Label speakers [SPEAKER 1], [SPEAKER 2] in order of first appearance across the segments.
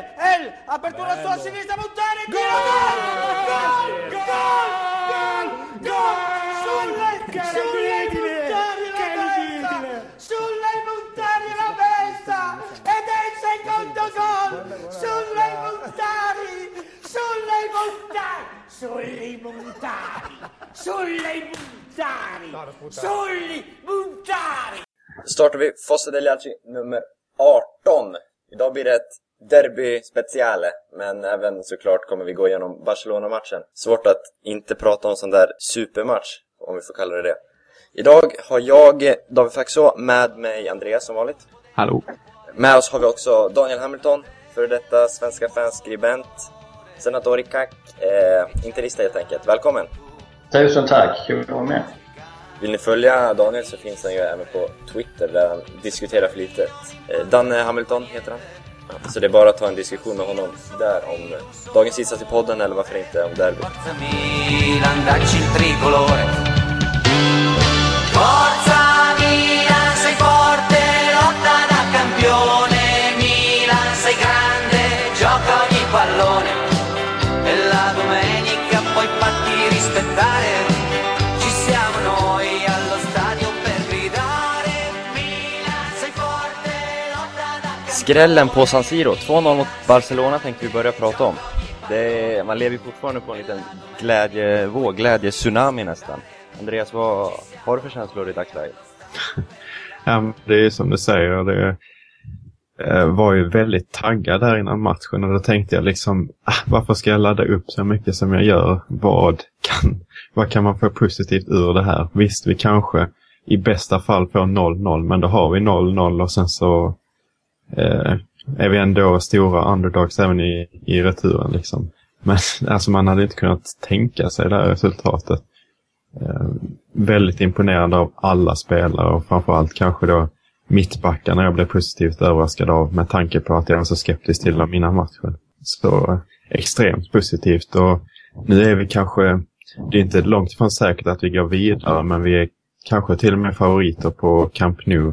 [SPEAKER 1] El, El, apertura sulla sinistra, Montari, tiro, gol! Gol! Gol! Gol! Sulle, sulle Montari la testa! Sulle Montari la testa! Ed è il secondo gol! Sulle Montari! Sulle Montari! Sulle Montari! Sulle Montari! Sulle Montari!
[SPEAKER 2] startar vi Fosse degli Alci nummer 18. Idag blir det ett derby speciale, men även såklart kommer vi gå igenom Barcelona-matchen. Svårt att inte prata om sån där supermatch, om vi får kalla det det. Idag har jag, David Faxå, med mig Andreas som vanligt.
[SPEAKER 3] Hallå.
[SPEAKER 2] Med oss har vi också Daniel Hamilton, för detta svenska fanskribent, senator i CAC, eh, interista helt enkelt. Välkommen!
[SPEAKER 4] Tusen tack, kul att vara med.
[SPEAKER 2] Vill ni följa Daniel så finns han ju även på Twitter där han diskuterar flitigt. Eh, Danne Hamilton heter han. Så det är bara att ta en diskussion med honom där om dagens insats i podden eller varför inte om derbyt.
[SPEAKER 5] Forza Milan, sei forte, lotta da campione.
[SPEAKER 6] Skrällen på San Siro, 2-0 mot Barcelona tänkte vi börja prata om. Det är, man lever fortfarande på en liten glädjevåg, glädjetsunami nästan. Andreas, vad har du för känslor i dagsläget?
[SPEAKER 3] Det är som du säger, det eh, var ju väldigt taggad där innan matchen och då tänkte jag liksom, ah, varför ska jag ladda upp så mycket som jag gör? Vad kan, vad kan man få positivt ur det här? Visst, vi kanske i bästa fall får 0-0, men då har vi 0-0 och sen så eh, är vi ändå stora underdogs även i, i returen. Liksom. Men alltså man hade inte kunnat tänka sig det här resultatet. Eh, väldigt imponerande av alla spelare och framförallt kanske då mittbackarna jag blev positivt överraskad av med tanke på att jag var så skeptisk till dem innan matchen. Så extremt positivt och nu är vi kanske, det är inte långt ifrån säkert att vi går vidare men vi är kanske till och med favoriter på Camp Nou.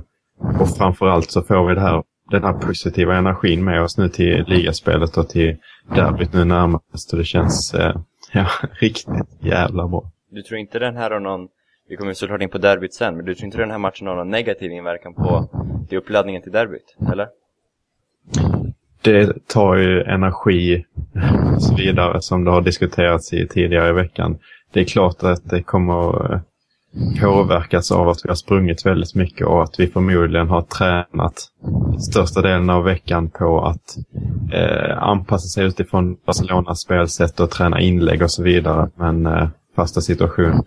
[SPEAKER 3] Och framförallt så får vi det här, den här positiva energin med oss nu till ligaspelet och till derbyt nu närmast. Och det känns eh, ja, riktigt jävla bra.
[SPEAKER 6] Du tror inte den här har någon, vi kommer såklart in på derbyt sen, men du tror inte den här matchen har någon negativ inverkan på till uppladdningen till derbyt, eller?
[SPEAKER 3] det tar ju energi och så vidare som det har diskuterats i tidigare i veckan. Det är klart att det kommer påverkats påverkas av att vi har sprungit väldigt mycket och att vi förmodligen har tränat största delen av veckan på att eh, anpassa sig utifrån Barcelonas spelsätt och träna inlägg och så vidare. Men eh, fasta situation.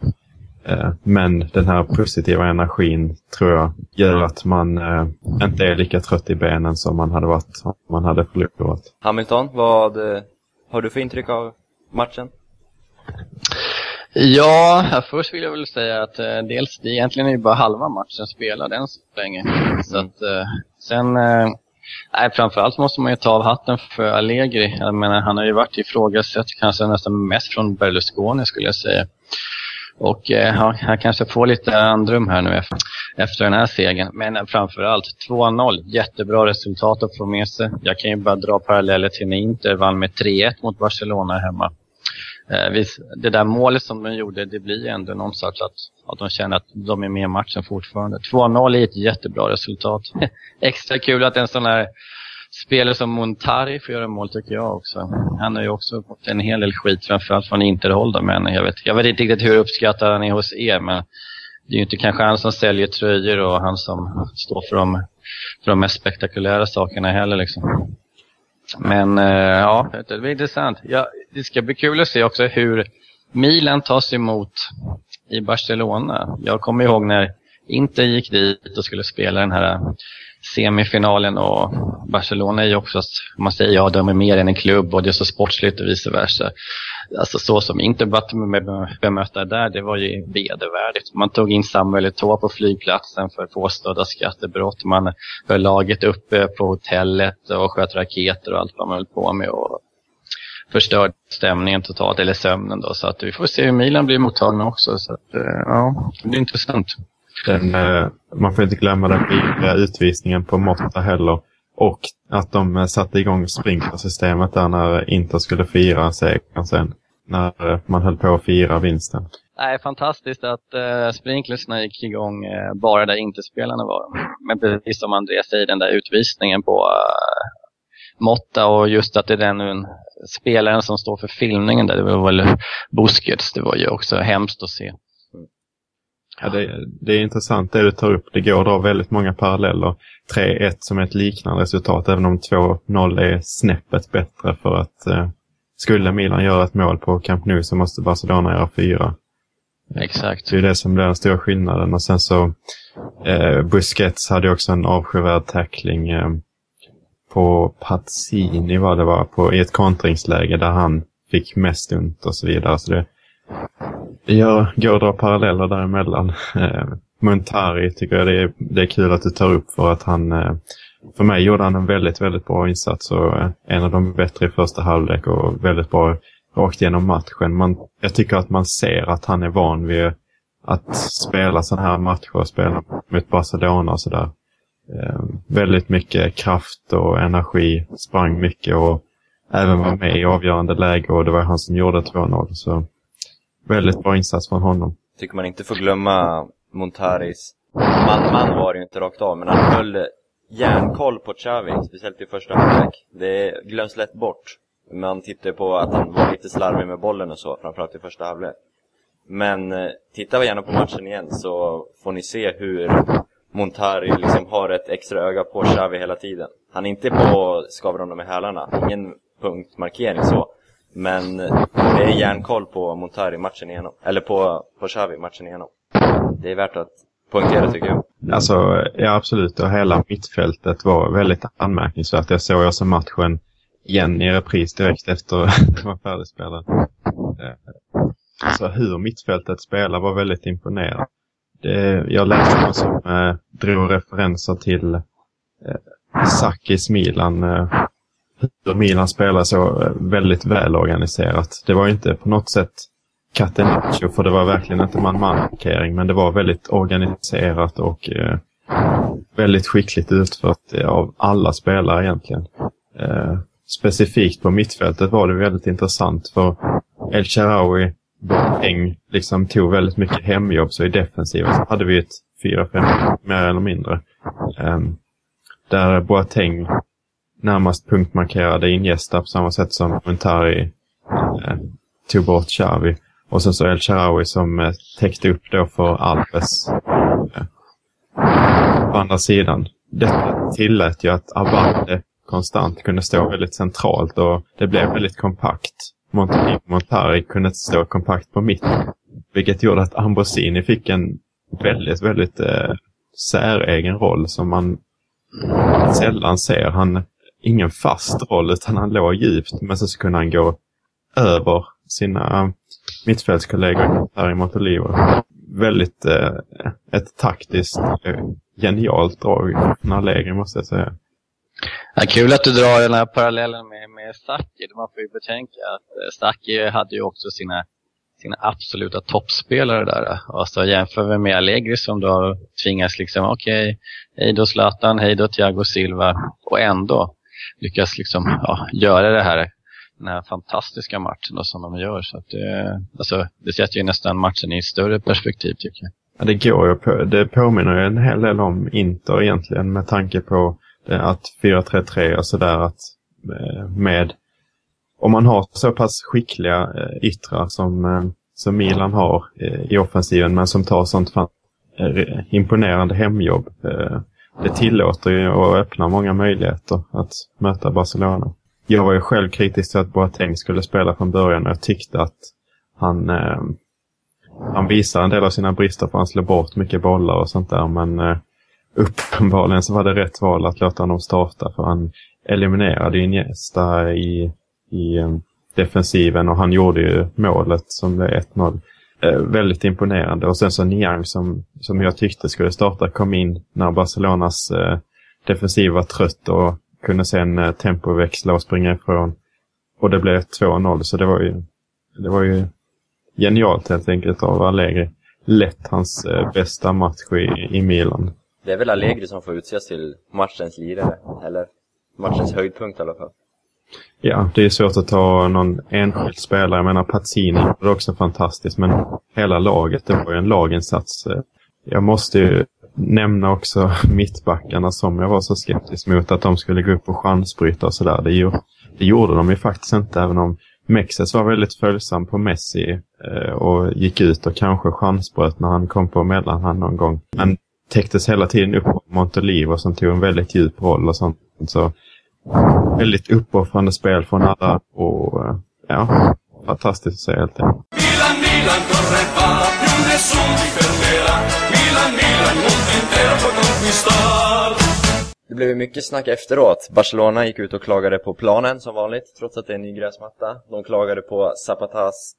[SPEAKER 3] Eh, Men den här positiva energin tror jag gör att man eh, inte är lika trött i benen som man hade varit om man hade förlorat.
[SPEAKER 6] Hamilton, vad har du för intryck av matchen?
[SPEAKER 7] Ja, först vill jag väl säga att eh, dels, det egentligen är ju bara halva matchen spelad än så länge. Så att, eh, sen, eh, nej, framförallt måste man ju ta av hatten för Allegri. Jag menar, han har ju varit ifrågasatt kanske nästan mest från Berlusconi skulle jag säga. Och eh, han kanske får lite andrum här nu efter, efter den här segern. Men framförallt 2-0, jättebra resultat att få med sig. Jag kan ju bara dra paralleller till när Inter vann med 3-1 mot Barcelona hemma. Eh, det där målet som de gjorde, det blir ju ändå någon sorts att, att de känner att de är med i matchen fortfarande. 2-0 är ett jättebra resultat. Extra kul att en sån här spelare som Montari får göra mål tycker jag också. Han har ju också fått en hel del skit, framförallt från Interhåll då, men jag vet, jag vet inte riktigt hur uppskattad han är hos er, men det är ju inte kanske han som säljer tröjor och han som står för de, för de mest spektakulära sakerna heller liksom. Men eh, ja, det blir intressant. Ja, det ska bli kul att se också hur Milan tas emot i Barcelona. Jag kommer ihåg när Inter gick dit och skulle spela den här semifinalen och Barcelona är ju också, man säger ja de är mer än en klubb och det är så sportsligt och vice versa. Alltså så som Inter blev bemötta där, det var ju vedervärdigt. Man tog in Samuel Eto'o på flygplatsen för påstådda skattebrott. Man höll laget uppe på hotellet och sköt raketer och allt vad man höll på med. Och förstörde stämningen totalt, eller sömnen då. Så att vi får se hur Milan blir mottagna också. Så att, eh, ja, det blir intressant.
[SPEAKER 3] Den, eh, man får inte glömma den billiga utvisningen på Motta heller. Och att de eh, satte igång sprinklersystemet där när Inter skulle fira segern sen. När eh, man höll på att fira vinsten.
[SPEAKER 7] Nej, fantastiskt att uh, sprinklersna gick igång uh, bara där inte spelarna var. Men precis som Andreas säger, den där utvisningen på uh, Motta och just att det är den spelaren som står för filmningen där, det var väl Busquets, det var ju också hemskt att se.
[SPEAKER 3] Ja, det, det, är intressant det du tar upp. Det går att dra väldigt många paralleller. 3-1 som ett liknande resultat, även om 2-0 är snäppet bättre för att eh, skulle Milan göra ett mål på Camp Nou så måste Barcelona göra fyra.
[SPEAKER 7] Exakt.
[SPEAKER 3] Det är det som blir den stora skillnaden. Och sen så eh, Busquets hade också en avskyvärd tackling eh, på Pazzini var det var, på, i ett kontringsläge där han fick mest ont och så vidare. Så det, det gör, går att dra paralleller däremellan. Eh, Montari tycker jag det är, det är kul att du tar upp för att han, eh, för mig gjorde han en väldigt, väldigt bra insats och eh, en av de bättre i första halvlek och väldigt bra rakt igenom matchen. Man, jag tycker att man ser att han är van vid att spela sådana här matcher spela mot Barcelona och sådär. Eh, väldigt mycket kraft och energi, sprang mycket och även var med i avgörande läge och det var han som gjorde 2-0. Så väldigt bra insats från honom.
[SPEAKER 6] Tycker man inte får glömma Montaris man, man var det ju inte rakt av, men han höll järnkoll på Xavi, speciellt i första halvlek. Det glöms lätt bort. Man tittar på att han var lite slarvig med bollen och så, framförallt i första halvlek. Men eh, titta gärna på matchen igen så får ni se hur Montari liksom har ett extra öga på Xavi hela tiden. Han är inte på och skaver honom med hälarna, ingen punktmarkering så. Men det är järnkoll på Montari matchen igenom, eller på, på Xavi matchen igenom. Det är värt att poängtera tycker jag.
[SPEAKER 3] Alltså, ja absolut. Och hela mittfältet var väldigt anmärkningsvärt. Jag såg alltså matchen igen i repris direkt efter att man var färdigspelat. Eh, alltså hur mittfältet spelar var väldigt imponerande. Det, jag läste någon som eh, drog referenser till eh, Sakis Milan. Eh, hur Milan spelar så eh, väldigt välorganiserat. Det var inte på något sätt Catenaccio, för det var verkligen inte man-man-markering, men det var väldigt organiserat och eh, väldigt skickligt utfört eh, av alla spelare egentligen. Eh, specifikt på mittfältet var det väldigt intressant för El Sharawi Boateng liksom tog väldigt mycket hemjobb, så i defensiven så hade vi ett 4-5 mer eller mindre. Eh, där Boateng närmast punktmarkerade Iniesta på samma sätt som Montari eh, tog bort Xavi. Och sen så El Sharawi som eh, täckte upp då för Alves eh, på andra sidan. Detta tillät ju att Abate konstant kunde stå väldigt centralt och det blev väldigt kompakt. Montari, Montari kunde stå kompakt på mitten. Vilket gjorde att Ambrosini fick en väldigt, väldigt eh, säregen roll som man sällan ser. Han ingen fast roll utan han låg djupt men så kunde han gå över sina mittfältskollegor här i Montolivo. Väldigt eh, ett taktiskt eh, genialt drag från Allegri måste jag säga.
[SPEAKER 7] Ja, kul att du drar den här parallellen med, med Saki. Man får ju betänka att eh, Saki hade ju också sina, sina absoluta toppspelare där. Alltså jämför vi med Allegri som då tvingas liksom, okej, okay, hej då Zlatan, hej då Thiago Silva och ändå lyckas liksom ja, göra det här den här fantastiska matchen då, som de gör. Så att det, alltså, det sätter ju nästan matchen i ett större perspektiv tycker jag.
[SPEAKER 3] Ja, det går ju på, det påminner ju en hel del om Inter egentligen med tanke på att 4-3-3 och sådär att eh, med om man har så pass skickliga eh, yttrar som, eh, som Milan har eh, i offensiven men som tar sånt fan, imponerande hemjobb. Det tillåter ju och öppnar många möjligheter att möta Barcelona. Jag var ju själv kritisk till att Boateng skulle spela från början och jag tyckte att han, eh, han visar en del av sina brister för han slår bort mycket bollar och sånt där men eh, uppenbarligen så var det rätt val att låta honom starta för han eliminerade Iniesta i, i eh, defensiven och han gjorde ju målet som blev 1-0. Eh, väldigt imponerande och sen så Niang som, som jag tyckte skulle starta kom in när Barcelonas eh, defensiv var trött och kunde sen eh, tempoväxla och springa ifrån. Och det blev 2-0 så det var ju, det var ju genialt helt enkelt av Allegri. Lätt hans eh, bästa match i, i Milan.
[SPEAKER 6] Det är väl Allegri som får utses till matchens lirare, eller? matchens höjdpunkt i alla fall.
[SPEAKER 3] Ja, det är svårt att ta någon enskild spelare. Jag menar Pazzini var också fantastiskt, men hela laget, det var ju en laginsats. Jag måste ju nämna också mittbackarna som jag var så skeptisk mot att de skulle gå upp och chansbryta och sådär. Det, ju, det gjorde de ju faktiskt inte, även om Mexes var väldigt följsam på Messi eh, och gick ut och kanske chansbröt när han kom på mellanhand någon gång. Men täcktes hela tiden upp av Montolivo som tog en väldigt djup roll och sånt. Så väldigt uppoffrande spel från alla och eh, ja, fantastiskt att se helt enkelt.
[SPEAKER 8] Conquistar.
[SPEAKER 6] Det blev mycket snack efteråt. Barcelona gick ut och klagade på planen som vanligt, trots att det är en ny gräsmatta. De klagade på Zapatas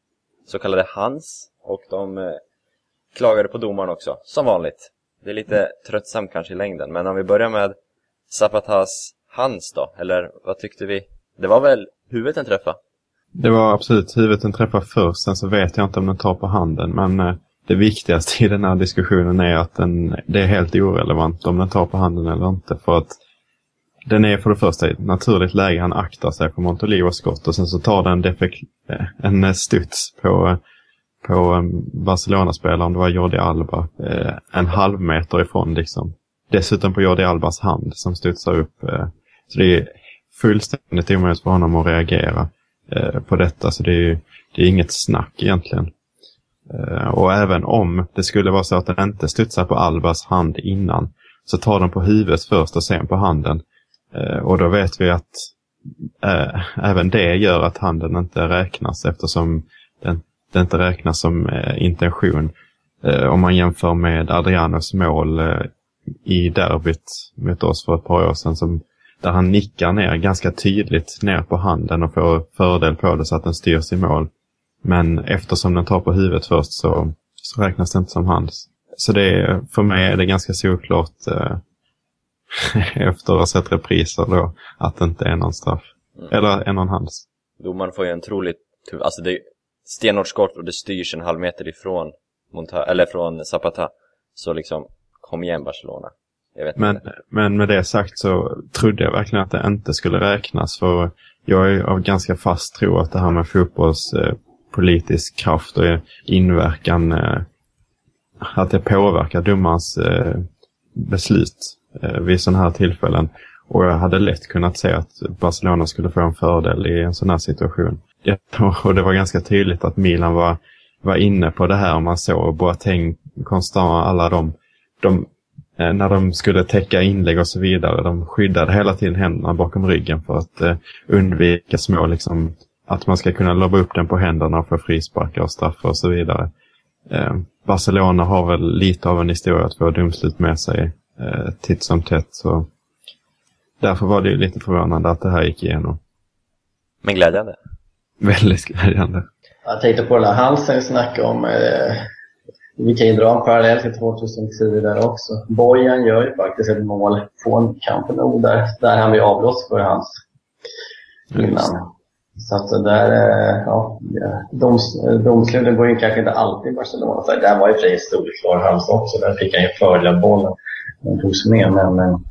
[SPEAKER 6] så kallade hands och de eh, klagade på domaren också, som vanligt. Det är lite tröttsamt kanske i längden, men om vi börjar med Zapatas hands då, eller vad tyckte vi? Det var väl huvudet den träffade?
[SPEAKER 3] Det var absolut huvudet den träffar först, sen så vet jag inte om den tar på handen. Men eh, det viktigaste i den här diskussionen är att den, det är helt irrelevant om den tar på handen eller inte. För att den är för det första i ett naturligt läge, han aktar sig på Montolivos skott och sen så tar den defek- eh, en eh, studs på, på eh, Barcelona-spelaren, om det var Jordi Alba, en halv meter ifrån liksom. Dessutom på Jordi Albas hand som studsar upp. Så det är fullständigt omöjligt för honom att reagera på detta. Så det är det är inget snack egentligen. Eh, och även om det skulle vara så att den inte studsar på Albas hand innan så tar den på huvudet först och sen på handen. Eh, och då vet vi att äh, även det gör att handen inte räknas eftersom den, det inte räknas som äh, intention. Äh, om man jämför med Adrianos mål i derbyt mot oss för ett par år sedan som, där han nickar ner ganska tydligt ner på handen och får fördel på det så att den styrs i mål. Men eftersom den tar på huvudet först så, så räknas det inte som hans. Så det är, för mig är det ganska solklart eh, efter att ha sett repriser då att det inte är någon straff. Eller en och en hands.
[SPEAKER 6] Domaren får ju en otroligt tur, alltså det är stenhårt skott och det styrs en halv meter ifrån Monta eller från Zapata. Så liksom, kom igen Barcelona. Jag
[SPEAKER 3] Men,
[SPEAKER 6] inte.
[SPEAKER 3] men med det sagt så trodde jag verkligen att det inte skulle räknas. För jag är av ganska fast tro att det här med fotbolls eh, politisk kraft och inverkan, eh, att det påverkar domarens eh, beslut eh, vid sådana här tillfällen. Och jag hade lätt kunnat se att Barcelona skulle få en fördel i en sån här situation. Och det var ganska tydligt att Milan var, var inne på det här. Man såg Boateng, Constant, alla de, de eh, när de skulle täcka inlägg och så vidare. De skyddade hela tiden händerna bakom ryggen för att eh, undvika små, liksom, att man ska kunna lobba upp den på händerna och få frisparkar och straffar och så vidare. Eh, Barcelona har väl lite av en historia att få domslut med sig eh, titt som tätt. Så därför var det ju lite förvånande att det här gick igenom.
[SPEAKER 6] Men glädjande.
[SPEAKER 3] Väldigt glädjande.
[SPEAKER 7] Jag tänkte på den här halsen vi snackade om. Eh, vi kan ju dra en parallell till 2010 där också. Bojan gör ju faktiskt ett mål på kampen där, där han blir avblåst för hans innan. Så att det där, eh, ja, doms, domsluten går ju kanske inte alltid i Barcelona. Så där var ju för sig solklar hals också. Där fick han ju fördel av bollen. Den togs med. Men, men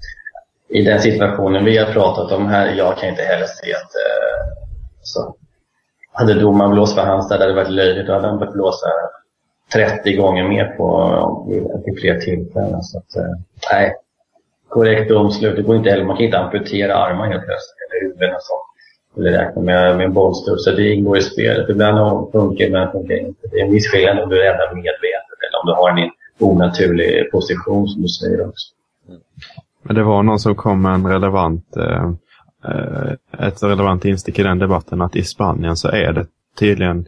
[SPEAKER 7] i den situationen vi har pratat om här, jag kan inte heller se att eh, så, hade domaren blåst för hans där, det hade varit löjligt. Då hade han börjat blåsa 30 gånger mer på eh, till fler tillfällen. Så att, nej, korrekt domslut. Det går inte heller. Man kan inte amputera armar helt plötsligt, eller huvuden och sånt. Eller räkna med, med en bollstol. Så det ingår i spelet. Ibland funkar ibland funkar det inte. Det är en viss skillnad om du räddar medvetet eller om du har en onaturlig position som du säger också.
[SPEAKER 3] Men det var någon som kom med en relevant, eh, ett relevant instick i den debatten att i Spanien så är det tydligen,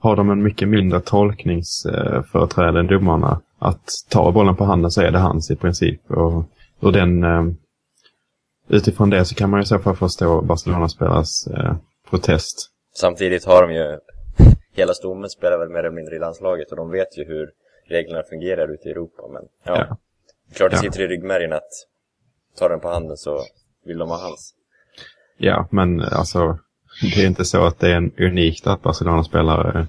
[SPEAKER 3] har de en mycket mindre tolkningsföreträde än domarna. Att ta bollen på handen så är det hans i princip. Och, och den, eh, utifrån det så kan man ju i så fall förstå Barcelona-spelares eh, protest.
[SPEAKER 6] Samtidigt har de ju, hela stommen spelar väl mer eller mindre i landslaget och de vet ju hur reglerna fungerar ute i Europa. Men ja,
[SPEAKER 3] Ja.
[SPEAKER 6] klart det
[SPEAKER 3] Ja.
[SPEAKER 6] sitter i ryggmärgen att tar den på handen så vill de ha hans.
[SPEAKER 3] Ja, men alltså det är inte så att det är en unikt att Barcelona-spelare eh,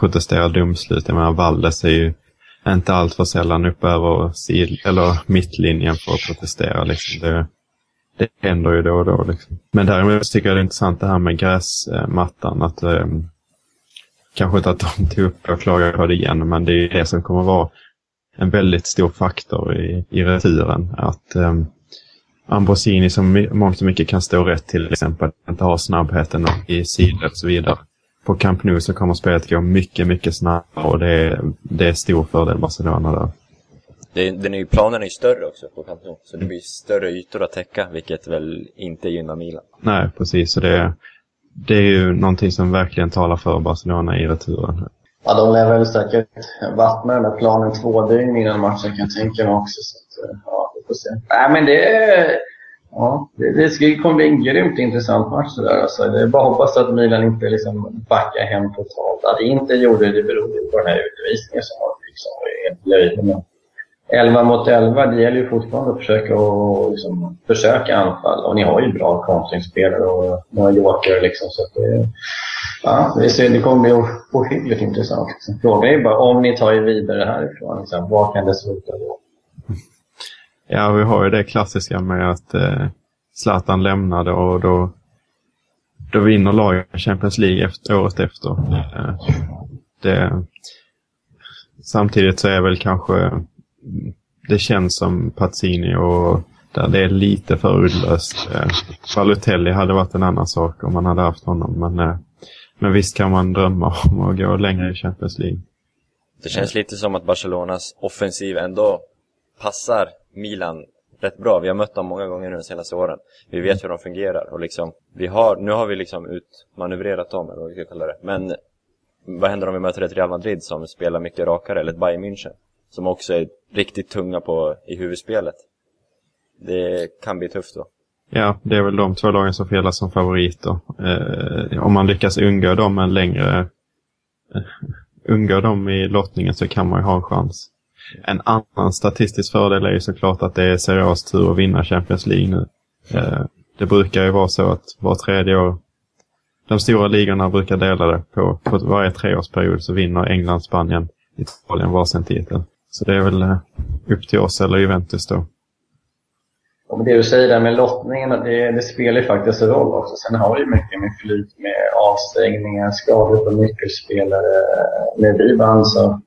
[SPEAKER 3] protesterar domslut. Jag menar, Valdes är ju inte allt för sällan uppe över sid eller mittlinjen för att protestera. Liksom. Det, det händer ju då och då. Liksom. Men däremot tycker jag det är intressant det här med gräsmattan. Att, eh, kanske inte att de tog upp och klagade på det igen, men det är det som kommer vara en väldigt stor faktor i, i returen. Att eh, Ambrosini som mångt och mycket kan stå rätt till exempel, inte har snabbheten i sidled och så vidare. På Camp Nou så kommer spelet gå mycket, mycket snabbare och det är, det är stor fördel Barcelona där.
[SPEAKER 6] Det, den är ju, planen är ju större också på Camp Nou, så det blir större ytor att täcka, vilket väl inte gynnar Milan.
[SPEAKER 3] Nej, precis. Så det, det är ju någonting som verkligen talar för Barcelona i returen.
[SPEAKER 7] Ja, de lär väl säkert vattna den där planen två dygn innan matchen kan jag tänka mig också. Så att, eh, ja, vi får se. Nej, men det, ja, det, det kommer bli en grymt intressant match det där. Alltså, det är bara att hoppas att Milan inte liksom backar hem totalt. Att inte gjorde det beror ju på den här utvisningen som var liksom, helt löjlig. 11 mot 11, det gäller ju fortfarande att försöka, och, liksom, försöka anfalla. Och ni har ju bra kontringsspelare och några jokare liksom. Så det, ja, det, ser, det kommer bli ohyggligt intressant. Frågan är bara om ni tar er vidare härifrån. Liksom, vad kan det sluta då?
[SPEAKER 3] Ja, vi har ju det klassiska med att eh, Zlatan lämnade och då, då vinner laget Champions League efter, året efter. Eh, det, samtidigt så är väl kanske det känns som Pazzini och där det är lite för uddlöst. Eh, Balotelli hade varit en annan sak om man hade haft honom. Men, eh, men visst kan man drömma om att gå längre i Champions League.
[SPEAKER 6] Det känns lite som att Barcelonas offensiv ändå passar Milan rätt bra. Vi har mött dem många gånger nu de senaste åren. Vi vet hur de fungerar och liksom, vi har, nu har vi liksom utmanövrerat dem, eller vad vi ska kalla det. Men vad händer om vi möter ett Real Madrid som spelar mycket rakare, eller ett Bayern München? Som också är riktigt tunga på, i huvudspelet. Det kan bli tufft då.
[SPEAKER 3] Ja, det är väl de två lagen som felar som favoriter. Eh, om man lyckas undgå dem en längre... Eh, undgå dem i lottningen så kan man ju ha en chans. En annan statistisk fördel är ju såklart att det är Serias tur att vinna Champions League nu. Eh, det brukar ju vara så att var tredje år de stora ligorna brukar dela det på, på varje treårsperiod så vinner England, Spanien, Italien varsin titel. Så det är väl eh, upp till oss eller Juventus då.
[SPEAKER 7] Och det du säger där med lottningen, det, det spelar ju faktiskt roll också. Sen har det ju mycket med flyt med avstängningar, skador på nyckelspelare. När vi vann så,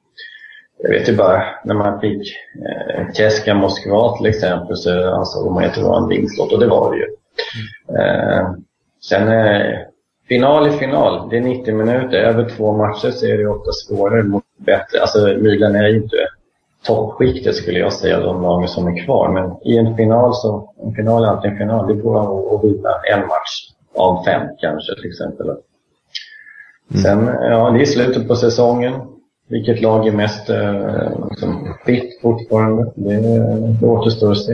[SPEAKER 7] jag vet ju bara, när man fick eh, Keska Moskva till exempel så ansåg man att det var en vinstlott och det var det ju. Mm. Eh, sen eh, final i final, det är 90 minuter. Över två matcher så är det ofta svårare mot bättre. Alltså Milan är ju inte toppskiktet skulle jag säga, de lagen som är kvar. Men i en final så, en final är alltid en final. Det går att vinna en match av fem kanske till exempel. Mm. Sen, ja, det är slutet på säsongen. Vilket lag är mest eh, liksom, fit fortfarande? Det, det återstår att se.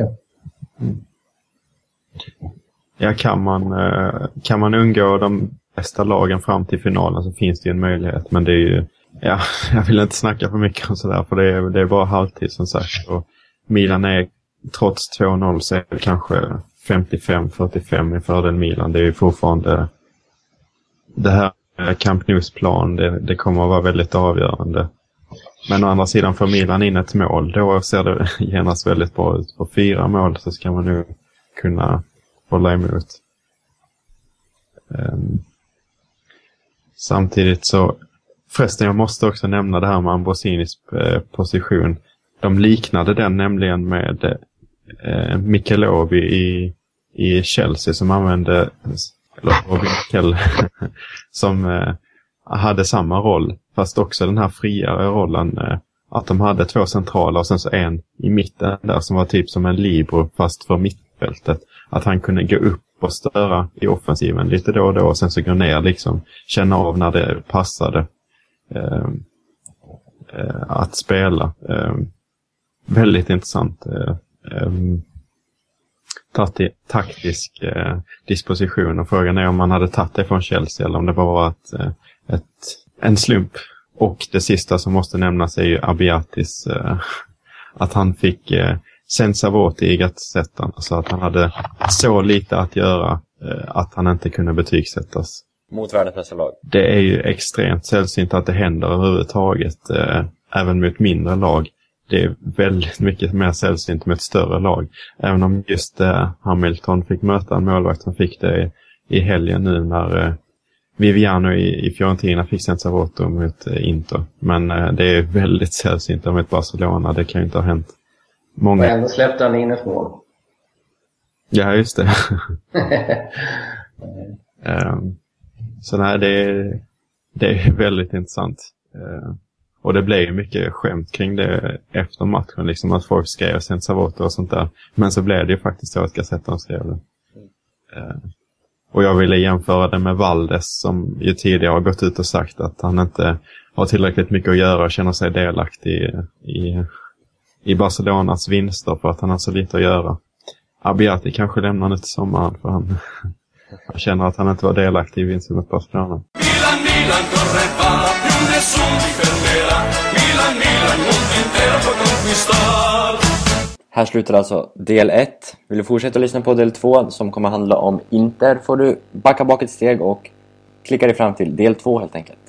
[SPEAKER 7] Mm.
[SPEAKER 3] Ja, kan man, eh, kan man undgå de bästa lagen fram till finalen så finns det ju en möjlighet. Men det är ju Ja, jag vill inte snacka för mycket om sådär för det är, det är bara halvtid som sagt. Och Milan är, trots 2-0 så är det kanske 55-45 i fördel Milan. Det är ju fortfarande det här Camp Nous plan, det, det kommer att vara väldigt avgörande. Men å andra sidan får Milan in ett mål, då ser det genast väldigt bra ut. På fyra mål så ska man nu kunna hålla emot. Um, samtidigt så Förresten, jag måste också nämna det här med Ambrosinis eh, position. De liknade den nämligen med eh, eh Mikelobi i, i Chelsea som använde, eller Robin som eh, hade samma roll. Fast också den här friare rollen. Eh, att de hade två centrala och sen så en i mitten där som var typ som en libero fast för mittfältet. Att han kunde gå upp och störa i offensiven lite då och då och sen så gå ner liksom. Känna av när det passade. Ehm, eh, att spela. Eh, väldigt intressant. Eh, ehm, taktisk eh, disposition och frågan är om man hade tagit det från Chelsea eller om det bara var ett, eh, ett, en slump. Och det sista som måste nämnas är ju Abiatis. att han fick Sensavoti i Gazettan. Alltså att han hade så lite att göra att han inte kunde betygsättas.
[SPEAKER 6] Mot världens bästa lag.
[SPEAKER 3] Det är ju extremt sällsynt att det händer överhuvudtaget. Eh, även mot mindre lag. det är väldigt mycket mer sällsynt med ett större lag. Även om just eh, Hamilton fick möta en målvakt som fick det i, i helgen nu när eh, Viviano i, i Fiorentina fick Senza Voto mot eh, Inter. Men eh, det är väldigt sällsynt med ett Barcelona. Det kan ju inte ha hänt.
[SPEAKER 4] Och
[SPEAKER 3] Många...
[SPEAKER 4] ändå släppte han in ett mål.
[SPEAKER 3] Ja, just det. Ehm, så nej, det är, det är väldigt intressant. Eh, och det blev ju mycket skämt kring det efter matchen, liksom att folk skrev sent Savoto och sånt där. Men så blev det ju faktiskt så att Gazettan skrev det. Ehm, och jag ville jämföra det med Valdes som ju tidigare har gått ut och sagt att han inte har tillräckligt mycket att göra och känner sig delaktig i, i, i Barcelonas vinster för att han har så lite att göra. Abiati kanske lämnar nu till sommaren för han, han känner att han inte var delaktig i vinsten mot Barcelona.
[SPEAKER 9] Milan, Milan, corre va, più nessun ti fermerà. Milan, Milan, mondo intero può conquistar.
[SPEAKER 6] Här slutar alltså del 1. Vill du fortsätta lyssna på del 2 som kommer handla om Inter får du backa bak ett steg och klicka dig fram till del 2 helt enkelt.